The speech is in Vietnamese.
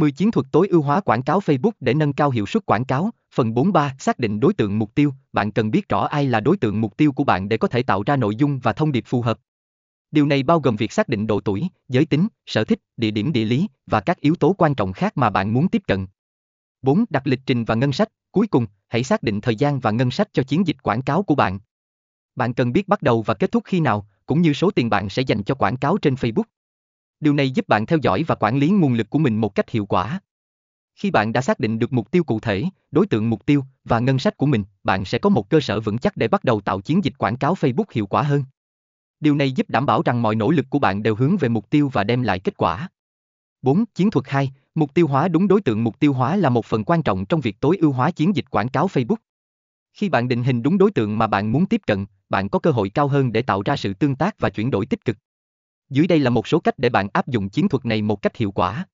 10 chiến thuật tối ưu hóa quảng cáo Facebook để nâng cao hiệu suất quảng cáo. Phần 43, xác định đối tượng mục tiêu. Bạn cần biết rõ ai là đối tượng mục tiêu của bạn để có thể tạo ra nội dung và thông điệp phù hợp. Điều này bao gồm việc xác định độ tuổi, giới tính, sở thích, địa điểm địa lý và các yếu tố quan trọng khác mà bạn muốn tiếp cận. 4. Đặt lịch trình và ngân sách. Cuối cùng, hãy xác định thời gian và ngân sách cho chiến dịch quảng cáo của bạn. Bạn cần biết bắt đầu và kết thúc khi nào, cũng như số tiền bạn sẽ dành cho quảng cáo trên Facebook. Điều này giúp bạn theo dõi và quản lý nguồn lực của mình một cách hiệu quả. Khi bạn đã xác định được mục tiêu cụ thể, đối tượng mục tiêu và ngân sách của mình, bạn sẽ có một cơ sở vững chắc để bắt đầu tạo chiến dịch quảng cáo Facebook hiệu quả hơn. Điều này giúp đảm bảo rằng mọi nỗ lực của bạn đều hướng về mục tiêu và đem lại kết quả. 4. Chiến thuật 2. Mục tiêu hóa đúng đối tượng mục tiêu hóa là một phần quan trọng trong việc tối ưu hóa chiến dịch quảng cáo Facebook. Khi bạn định hình đúng đối tượng mà bạn muốn tiếp cận, bạn có cơ hội cao hơn để tạo ra sự tương tác và chuyển đổi tích cực. Dưới đây là một số cách để bạn áp dụng chiến thuật này một cách hiệu quả.